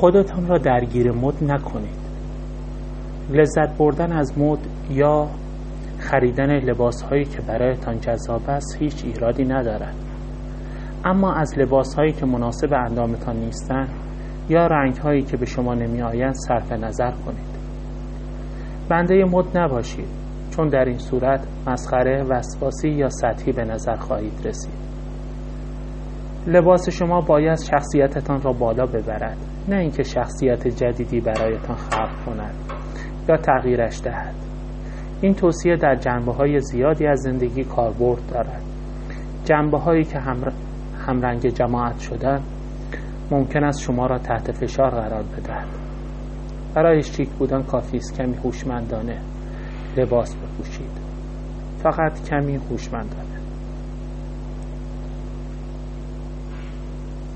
خودتان را درگیر مد نکنید. لذت بردن از مد یا خریدن لباس هایی که برایتان جذاب است هیچ ایرادی ندارد. اما از لباس هایی که مناسب اندامتان نیستند یا رنگ هایی که به شما نمی آیند صرف نظر کنید. بنده مد نباشید چون در این صورت مسخره وسواسی یا سطحی به نظر خواهید رسید. لباس شما باید شخصیتتان را بالا ببرد نه اینکه شخصیت جدیدی برایتان خلق کند یا تغییرش دهد. این توصیه در جنبه های زیادی از زندگی کاربرد دارد. جنبه هایی که همرنگ جماعت شدن ممکن است شما را تحت فشار قرار بدهد. برای شیک بودن کافی است کمی هوشمندانه لباس بپوشید. فقط کمی هوشمندانه.